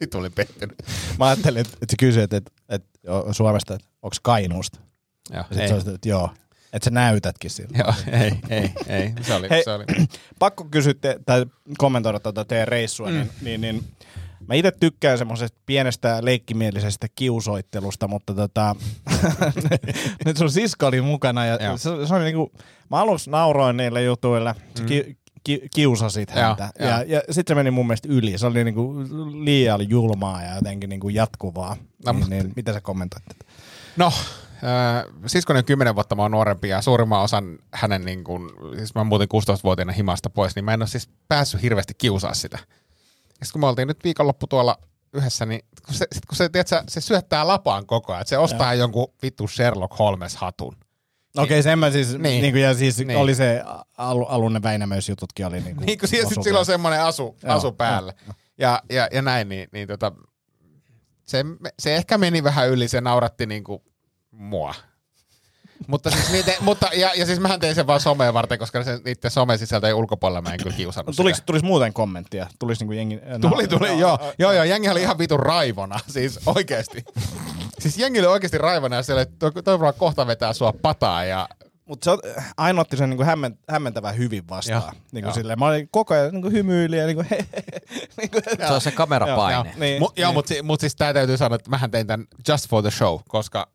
Nyt olin pettynyt. Mä ajattelin, että, että sä kysyit, että, että joo, Suomesta, että onko Kainuusta. Joo, Ja sit olisit, että joo. Että sä näytätkin siltä. joo, ei, ei, ei. Se oli, Hei. se oli. *clears throat* Pakko kysyä te, tai kommentoida tuota teidän reissua, mm. niin, niin, niin mä itse tykkään semmoisesta pienestä leikkimielisestä kiusoittelusta, mutta tota, *laughs* nyt sun sisko oli mukana ja Joo. se, se oli niinku, mä aluksi nauroin niille jutuille, sä ki, ki, kiusasit häntä joo. ja, ja sitten se meni mun mielestä yli, se oli niinku liian julmaa ja jotenkin niinku jatkuvaa. No, niin, mutta- niin, mitä sä kommentoit? tätä? No, äh, siskoni on 10 vuotta mua nuorempi ja suurimman osan hänen, niin kuin, siis mä muutin 16-vuotiaana himasta pois, niin mä en ole siis päässyt hirveästi kiusaa sitä. Ja sitten kun me oltiin nyt viikonloppu tuolla yhdessä, niin kun se, sit kun se, tiedätkö, se syöttää lapaan koko ajan, että se ostaa jonkun vittu Sherlock Holmes-hatun. Okei, okay, sen mä siis, Niin. niin. Niin kuin, ja siis Niin. niin. oli se al, alun ne Väinämöisjututkin oli niin kuin Niin kun siellä, sit osuvia. sillä on semmoinen asu, Joo, asu päällä. Ja, ja, ja näin, niin, niin tota, se, se ehkä meni vähän yli, se nauratti niin kuin mua. Mutta siis niitä, mutta, ja, ja siis mähän tein sen vaan someen varten, koska se, niiden somesisältöjen ulkopuolella mä en kyllä kiusannut Tuliko, sitä. tulis muuten kommenttia? Tulis niinku jengi... Tuli, tuli, joo, joo, joo, jengi oli ihan vitun raivona, siis oikeesti. Siis jengi oli oikeesti raivona ja siellä, että toi, toi varmaan kohta vetää sua pataa ja Mutta se aina otti sen niinku hämmen, hämmentävän hyvin vastaan. Joo, Niinku joo. silleen, mä olin koko ajan niinku hymyilin ja niinku he, he, he, niinku, Se on se kamerapaine. niin, Mu- joo, niin. mutta mut siis tää täytyy sanoa, että mähän tein tän just for the show, koska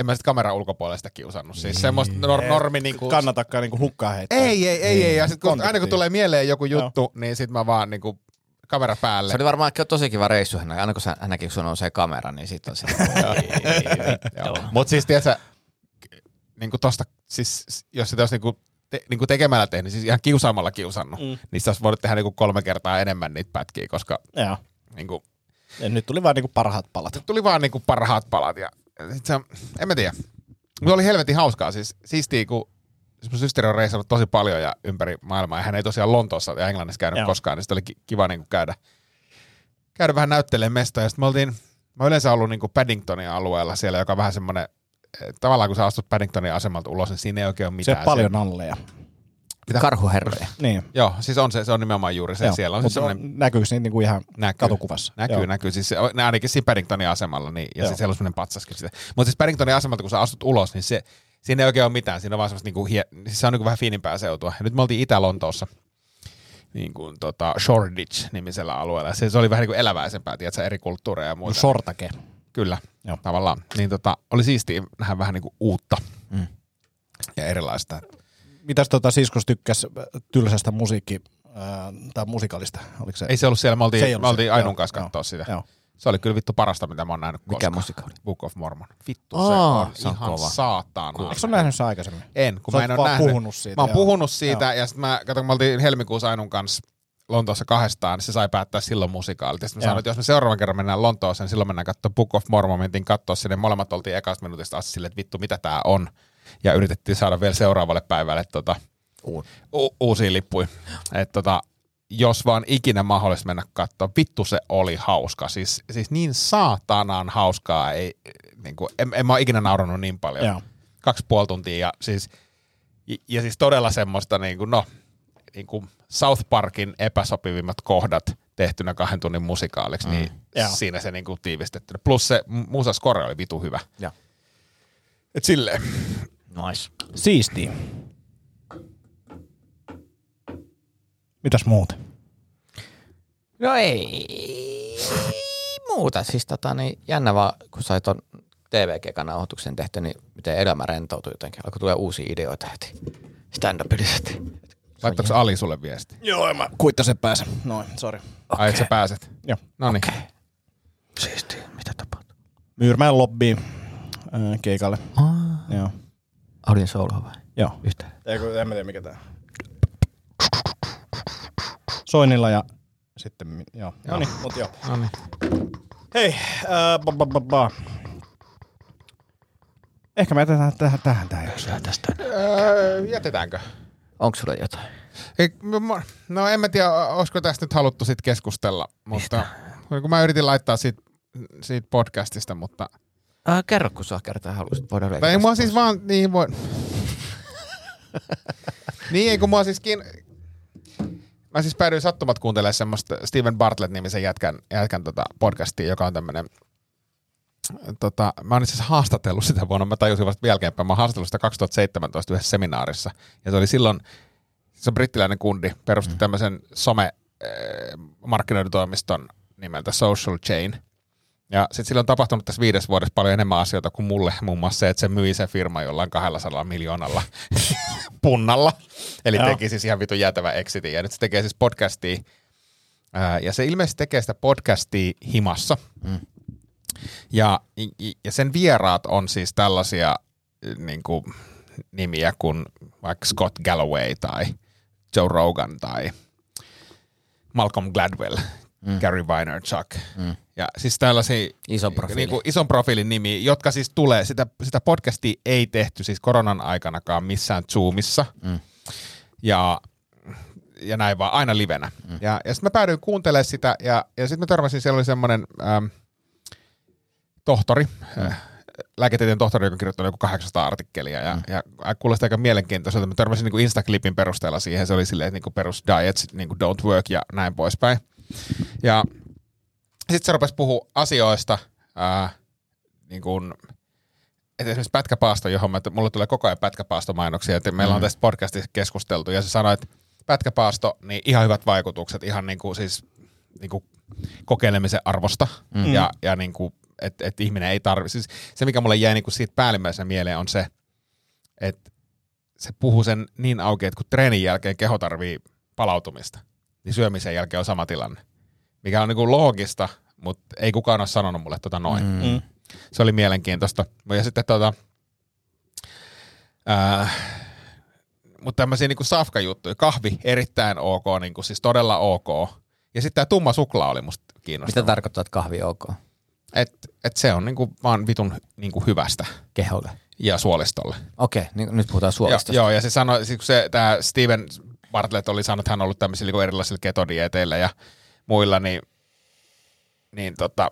en mä sit kameran ulkopuolella sitä kiusannut. Siis semmoista nor- normi niinku... Kannatakaan niinku hukkaa heittää. Ei, ei, ei, ei. Ja sit kun, aina kun tulee mieleen joku juttu, niin sit mä vaan niinku kamera päälle. Se oli varmaan tosi kiva reissu hän, aina kun sä, hän näki, kun sun nousee kamera, niin sit on se. *laughs* Mut siis tiedätkö, niinku tosta, siis jos sitä olisi niinku, te, niinku tekemällä tehnyt, siis ihan kiusaamalla kiusannut, mm. niin sitä olisi voinut tehdä niinku kolme kertaa enemmän niitä pätkiä, koska Joo. niinku, Ja nyt tuli vaan niinku parhaat palat. tuli vaan niinku parhaat palat ja se, en mä tiedä. Mutta oli helvetin hauskaa, siis siistiä, kun siis mun systeri on reissannut tosi paljon ja ympäri maailmaa, ja hän ei tosiaan Lontoossa ja Englannissa käynyt Joo. koskaan, niin oli ki- kiva niinku käydä, käydä vähän näyttelemään mestoja. Sitten me oltiin, mä yleensä ollut niinku Paddingtonin alueella siellä, joka on vähän semmoinen, tavallaan kun sä astut Paddingtonin asemalta ulos, niin siinä ei oikein ole Se mitään. on paljon nalleja. Mitä? Karhuherroja. Niin. Joo, siis on se, se on nimenomaan juuri se. Joo. Siellä on siis semmoinen Näkyykö se niinku ihan Näkyy. katukuvassa? Näkyy, Joo. näkyy. Siis ne ainakin siinä Paddingtonin asemalla, niin, ja Joo. siis siellä on semmoinen patsaskin sitä. Mutta siis Paddingtonin asemalta, kun sä astut ulos, niin se, siinä ei oikein ole mitään. Siinä on vaan semmoista niinku, hie, siis se on niinku vähän fiinimpää seutua. Ja nyt me oltiin Itä-Lontoossa, niin kuin tota Shoreditch-nimisellä alueella. Ja se, se oli vähän niin kuin eläväisempää, tiedätkö, eri kulttuureja ja muuta. Sortake. Kyllä, Joo. tavallaan. Niin tota, oli siistiä nähdä vähän niin kuin uutta Mm. ja erilaista. Mitäs tota siskos tykkäs tylsästä musiikki, äh, tai musikalista? Oliko se? Ei se ollut siellä, me Se oltiin, ollut me oltiin se. Ainun Joo, kanssa joo, katsoa sitä. Joo. Se oli kyllä vittu parasta, mitä mä oon nähnyt Mikä koskaan. musikaali? Book of Mormon. Vittu, Aa, se on se on ihan kova. saatana. Eikö sä nähnyt sitä aikaisemmin? En, kun Sä mä en ole nähnyt. puhunut siitä, Mä oon joo. puhunut siitä, ja sitten mä, kato, kun me oltiin helmikuussa Ainun kanssa Lontoossa kahdestaan, niin se sai päättää silloin musikaalit. Ja sitten mä Joo. sanoin, että jos me seuraavan kerran mennään Lontooseen, niin silloin mennään katsoa Book of Mormon, mentiin katsoa sinne, molemmat oltiin ekasta minuutista asti silleen, että vittu, mitä tää on. Ja yritettiin saada vielä seuraavalle päivälle tota, u- uusia lippuja. Et tota, jos vaan ikinä mahdollista mennä katsoa. Vittu se oli hauska. Siis, siis niin saatanan hauskaa. Ei, niin kuin, en, en mä ole ikinä naurannut niin paljon. Joo. Kaksi puoli tuntia ja siis, ja, ja siis todella semmoista niin kuin, no, niin kuin South Parkin epäsopivimmat kohdat tehtynä kahden tunnin musikaaliksi, mm. niin Joo. siinä se niin kuin tiivistettynä. Plus se musa score oli vitu hyvä. Joo. Et silleen. Nice. Siistiä. Mitäs muuta? No ei muuta. Siis tota, niin jännä vaan, kun sait ton TV-kekan nauhoituksen tehty, niin miten elämä rentoutui jotenkin. Alkoi tulee uusia ideoita heti stand-upillisesti. Laittaako Ali sulle viesti? Joo, mä kuittasen pääsen. Noin, sori. Okay. Ai, et sä pääset? Joo. No niin. Okei. Siistiä. Mitä tapahtuu? Myyrmäen lobbiin ää, keikalle. Ah. Joo. Olin solo vai? Joo. Yhtään. Eikö, en mä tiedä mikä tää Soinilla ja sitten, joo. No niin, mut joo. No niin. Hei, ää, ba, ba, ba, ba. Ehkä me jätetään tähän, tähän tää jakso. tästä. Öö, jätetäänkö? Onko sulla jotain? Ei, no en mä tiedä, olisiko tästä nyt haluttu sit keskustella, mutta kun mä yritin laittaa siitä, siitä podcastista, mutta Äh, kerro, kun sä kertaa haluaisit. Voidaan tai leikata mua sitä siis vaan, niin voi... niin, ei kun mua siis kiin... Mä siis päädyin sattumat kuuntelemaan semmoista Steven Bartlett-nimisen jätkän, jätkän tota podcastia, joka on tämmönen Tota, mä oon itse asiassa haastatellut sitä vuonna, mä tajusin vasta jälkeenpäin, mä oon haastatellut sitä 2017 yhdessä seminaarissa, ja se oli silloin, se on brittiläinen kundi, perusti mm. tämmöisen some äh, markkinointitoimiston nimeltä Social Chain, ja sitten sillä on tapahtunut tässä viides vuodessa paljon enemmän asioita kuin mulle, muun muassa se, että se myi se firma jollain 200 miljoonalla *laughs* punnalla. Eli Joo. teki siis ihan vitun jäätävä exitin. Ja nyt se tekee siis podcastia. Ää, ja se ilmeisesti tekee sitä podcastia himassa. Mm. Ja, ja sen vieraat on siis tällaisia niin kuin, nimiä kuin vaikka Scott Galloway tai Joe Rogan tai Malcolm Gladwell, mm. Gary Vaynerchuk. Mm. Ja siis tällaisia Iso profiili. Niin kuin ison profiilin nimi, jotka siis tulee, sitä, sitä podcastia ei tehty siis koronan aikanakaan missään Zoomissa. Mm. Ja, ja näin vaan, aina livenä. Mm. Ja, ja sitten mä päädyin kuuntelemaan sitä, ja, ja sitten mä törmäsin, siellä oli semmoinen ähm, tohtori, mm. äh, lääketieteen tohtori, joka kirjoitti joku 800 artikkelia, ja, mm. ja kuulosti aika mielenkiintoiselta. Mä törmäsin niin Instaklipin perusteella siihen, se oli silleen, että niin kuin perus diets, niin kuin don't work ja näin poispäin. Ja sitten se rupesi puhua asioista, ää, niin kuin, että esimerkiksi pätkäpaasto, johon mä, mulle tulee koko ajan pätkäpaastomainoksia, että meillä on tästä podcastissa keskusteltu, ja se sanoi, että pätkäpaasto, niin ihan hyvät vaikutukset, ihan niin kuin siis niin kuin kokeilemisen arvosta, mm. ja, ja niin kuin, että et ihminen ei tarvi, siis se mikä mulle jäi niin kuin siitä päällimmäisenä mieleen on se, että se puhuu sen niin auki, että kun treenin jälkeen keho tarvii palautumista, niin syömisen jälkeen on sama tilanne. Mikä on niinku loogista, mutta ei kukaan ole sanonut mulle tota noin. Mm. Mm. Se oli mielenkiintoista. Ja sitten tota, ää, mutta tämmöisiä niinku safkajuttuja. Kahvi erittäin ok, niinku, siis todella ok. Ja sitten tämä tumma suklaa oli musta Mitä kiinnostava. tarkoittaa, että kahvi ok Et, et se on niinku vaan vitun niinku hyvästä keholle? ja suolistolle. Okei, niin nyt puhutaan Joo, suolistosta. joo, ja se sanoi, siis kun se, tämä Steven Bartlett oli että hän on ollut tämmöisillä niin erilaisilla ketodieteillä ja muilla, niin, niin, tota,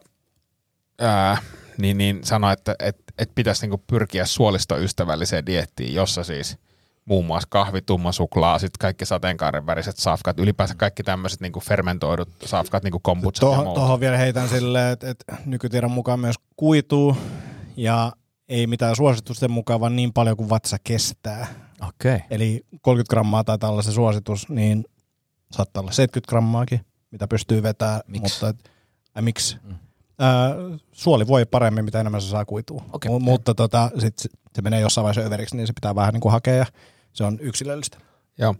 ää, niin, niin sanoi, että et, et pitäisi niinku pyrkiä suolistoystävälliseen diettiin, jossa siis muun muassa kahvi, tumma suklaa, sitten kaikki sateenkaaren väriset safkat, ylipäänsä kaikki tämmöiset niinku fermentoidut safkat, niinku kombucha ja Tuohon, muuta. tuohon vielä heitän silleen, että, että nykytiedon mukaan myös kuituu ja ei mitään suositusten mukaan, vaan niin paljon kuin vatsa kestää. Okei. Eli 30 grammaa taitaa olla se suositus, niin saattaa olla 70 grammaakin, mitä pystyy vetämään. Miksi? Mutta, et, äh, miksi? Mm. Äh, suoli voi paremmin, mitä enemmän se saa kuitua. Okei. M- mutta tota, sit se, se menee jossain vaiheessa överiksi, niin se pitää vähän niin kuin hakea ja se on yksilöllistä. Joo.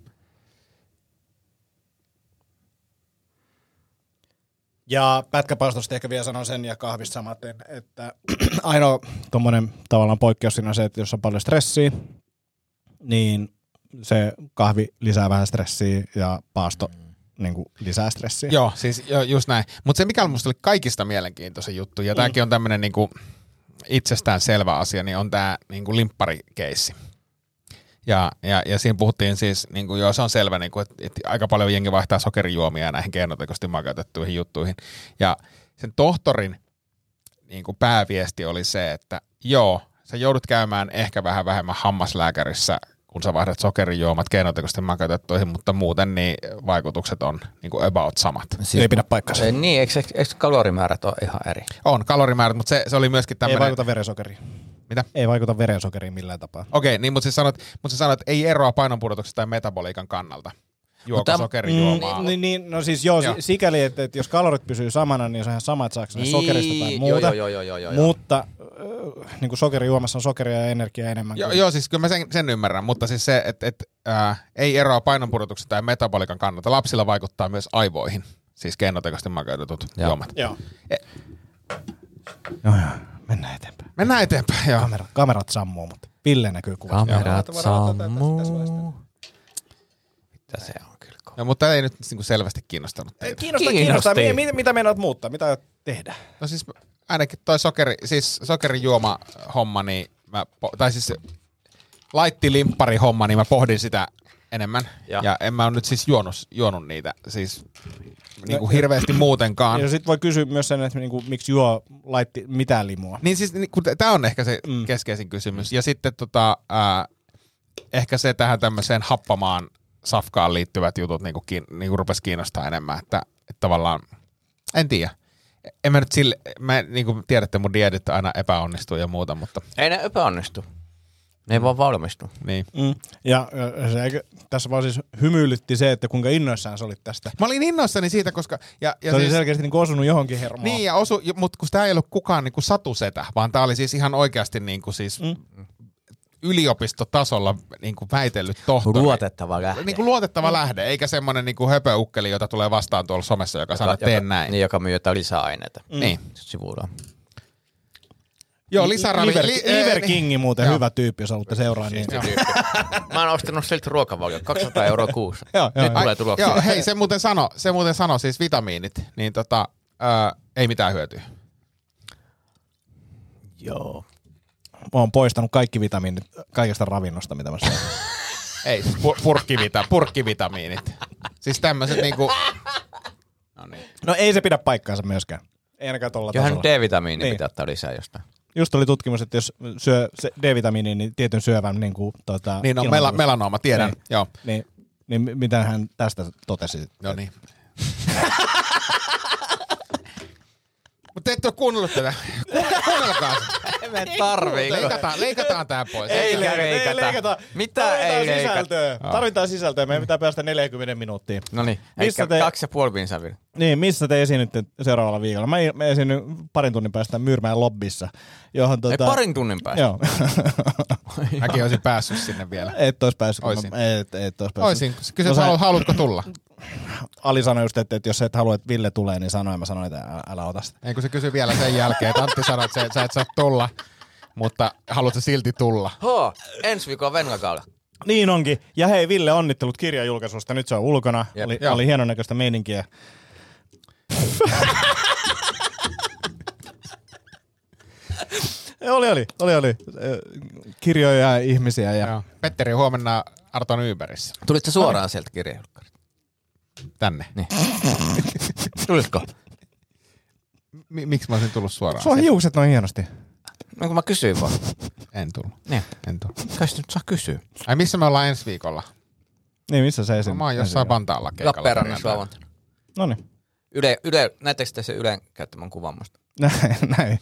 Ja pätkäpaastosta ehkä vielä sanon sen ja kahvista samaten, että *clears throat* ainoa tuommoinen tavallaan poikkeus siinä on se, että jos on paljon stressiä, niin se kahvi lisää vähän stressiä ja paasto niin kuin lisää stressiä. Joo, siis jo, just näin. Mutta se, mikä musta oli kaikista mielenkiintoisin juttu, ja tämäkin on tämmöinen niinku itsestään selvä asia, niin on tämä niinku limpparikeissi. Ja, ja, ja siinä puhuttiin siis, niin kuin, joo se on selvä, niin kuin, että, että aika paljon jengi vaihtaa sokerijuomia näihin keinotekoisesti makeutettuihin juttuihin. Ja sen tohtorin niin kuin pääviesti oli se, että joo, sä joudut käymään ehkä vähän vähemmän hammaslääkärissä, kun sä vaihdat sokerijuomat keinotekoisesti makeutettuihin, mutta muuten niin vaikutukset on niin kuin about samat. Siis, Ei pidä paikkansa. Ei, niin, eikö, eikö kalorimäärät ole ihan eri? On kalorimäärät, mutta se, se oli myöskin Ei tämmöinen... vaikuta verensokeriin. Mitä? Ei vaikuta verensokeriin millään tapaa. Okei, niin, mutta sä sanot, mutta sä sanot, että ei eroa painonpudotuksesta tai metaboliikan kannalta. Juoko Mutta- sokerijuomaa? Niin, niin, no siis joo, Joo. sikäli, että, että jos kalorit pysyy samana, niin se on ihan sama, että saako ne Niin, sokerista tai muuta. joo, joo, joo, joo, joo. Mutta äh, niin kuin sokerijuomassa on sokeria ja energiaa enemmän. Joo, kuin- joo, siis kyllä mä sen, sen ymmärrän, mutta siis se, että et, äh, ei eroa painonpudotuksen tai metabolikan kannalta. Lapsilla vaikuttaa myös aivoihin, siis keinotekoisesti makeutetut Joo. juomat. Joo. E- Joo, joo. Mennään eteenpäin. Mennään eteenpäin, joo. Kamera, kamerat sammuu, mutta Ville näkyy kuvassa. Kamerat sammuu. Mitä se on. No, mutta ei nyt niin selvästi kiinnostanut teitä. Kiinnostaa, kiinnostaa. Mitä, mitä, mitä meinaat muuttaa? Mitä aiot tehdä? No siis ainakin toi sokeri, siis sokerijuoma homma, niin mä, tai siis laitti limppari homma, niin mä pohdin sitä enemmän. Ja, Ja. en mä ole nyt siis juonut, juonut niitä siis niin kuin hirveästi muutenkaan. Ja sitten voi kysyä myös sen, että niinku, miksi juo laitti mitään limua. Niin siis tämä on ehkä se Mm. mm. keskeisin kysymys. Ja sitten tota, ää, ehkä se tähän tämmöiseen happamaan safkaan liittyvät jutut niinku, kiin, niinku rupes kiinnostaa enemmän, että, että tavallaan, en tiedä. En mä nyt sille, mä, niin kuin tiedätte, mun dietit aina epäonnistuu ja muuta, mutta Ei ne epäonnistu. Ne ei vaan valmistu. niin. Mm. Ja ö, se, tässä vaan siis hymyilytti se, että kuinka innoissaan sä olit tästä. Mä olin innoissani siitä, koska... Ja, ja se oli siis, selkeästi niin osunut johonkin hermoon. niin, ja osu, mutta kun tämä ei ollut kukaan niin kuin satusetä, vaan tämä oli siis ihan oikeasti niin kuin siis Mm. Yliopistotasolla niin kuin väitellyt tohtori. Luotettava lähde. niin kuin luotettava lähde, eikä semmoinen niin kuin höpöukkeli, jota tulee vastaan tuolla somessa, joka, sanoo, että teen näin. Niin, joka myy jotain lisäaineita. Mm. Niin. Sivuilla. Joo, lisäravi. Liver, li- Liver eh, Kingi muuten Joo. hyvä tyyppi, jos haluatte seuraa. Niin. Tyyppi. Mä oon ostanut siltä ruokavalio, 200 euroa kuussa. Joo, joo, Nyt joo. tulee tuloksia. Joo, hei, se muuten sano, se muuten sano siis vitamiinit, niin tota, ää, ei mitään hyötyä. Joo. Oon poistanut kaikki vitamiinit kaikesta ravinnosta, mitä mä syön. *laughs* Ei, siis pu- purkkivita, purkkivitamiinit. Siis tämmöiset niinku, no niin. No ei se pidä paikkaansa myöskään. Ei ainakaan tuolla Johan tasolla. D-vitamiini Niin. pitää ottaa lisää jostain. Just oli tutkimus, että jos syö D-vitamiini, niin tietyn syövän niin kuin, tota, Niin on mela- melanooma, tiedän. Niin. Joo, Niin, niin mi- mitä hän tästä totesi? no niin. *laughs* Mutta te ette ole kuunnellut tätä. Ku- Kuunnelkaa se. *laughs* Me tarvii. Leikataan, leikataan tää pois. Ei leikata, leikata. ei leikata. Mitä Tarvitaan ei leikata? sisältöä. Tarvitaan sisältöä. Meidän pitää päästä 40 minuuttiin. No niin, Missä te- kaksi ja puoli pinsaa vielä. Niin, missä te esiinnytte seuraavalla viikolla? Mä, mä esiinnyn parin tunnin päästä Myyrmäen lobbissa, johon Ei tota... parin tunnin päästä. Joo. Mäkin olisin päässyt sinne vielä. et ois päässyt. Oisin. Mä, et, et ois päässyt. Oisin. Kysyt, No sä- halu, haluatko tulla? Ali sanoi just, että, että jos et halua, että Ville tulee, niin sanoi, mä sanoin, että älä, älä ota sitä. Ei kun se kysyi vielä sen jälkeen, että Antti sanoi, että sä- et saa tulla, mutta haluatko silti tulla? Ho, ensi viikolla Venlakaalla. Niin onkin. Ja hei, Ville, onnittelut kirjan julkaisusta. Nyt se on ulkona. Jep. oli, Joo. oli hienon näköistä meininkiä. *laughs* oli, oli, oli, oli. Kirjoja ja ihmisiä. Ja... Joo. Petteri huomenna Arton Yberissä. Tulitko suoraan sieltä kirjajulkkarista? Tänne. *laughs* Tulitko? M- miksi mä olisin tullut suoraan? Sulla on hiukset noin hienosti. No kun mä kysyin vaan. En tullut. Niin. En tullut. Kai nyt saa kysyä. Ai missä me ollaan ensi viikolla? Niin, missä se No, esiin? mä oon jossain Vantaalla keikalla. Lappeenrannassa perjantaina. lauantaina. No niin. Yle, yle, näettekö te se Ylen käyttämän kuvan musta? *laughs* Näin, näin.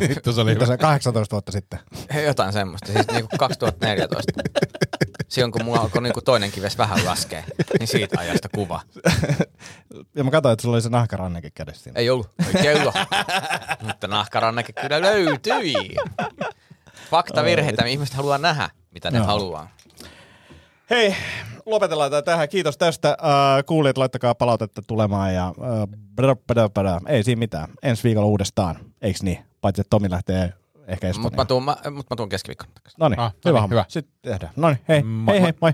Vittu se oli se 18 vuotta sitten. Hei, Jotain semmoista, siis niinku 2014. *laughs* Silloin kun mulla alkoi niinku toinen kives vähän laskee, niin siitä ajasta kuva. Ja mä katsoin, että sulla oli se nahkarannekin kädessä siinä. Ei ollut, ei kello. Mutta nahkarannekin kyllä löytyi. Faktavirheitä, ihmiset haluaa nähdä, mitä ne Joo. haluaa. Hei, lopetellaan tää tähän. Kiitos tästä. Uh, kuulijat, laittakaa palautetta tulemaan ja uh, bada, bada, bada. ei siinä mitään. Ensi viikolla uudestaan, eiks niin? Paitsi, että Tomi lähtee ehkä Mutta mä Espanjaan. tuun, mä, mut mä tuun keskiviikkona takaisin. No niin, Ah, hyvä, hyvä. Sitten tehdään. No niin, hei, Moi, hei, moi. hei, moi.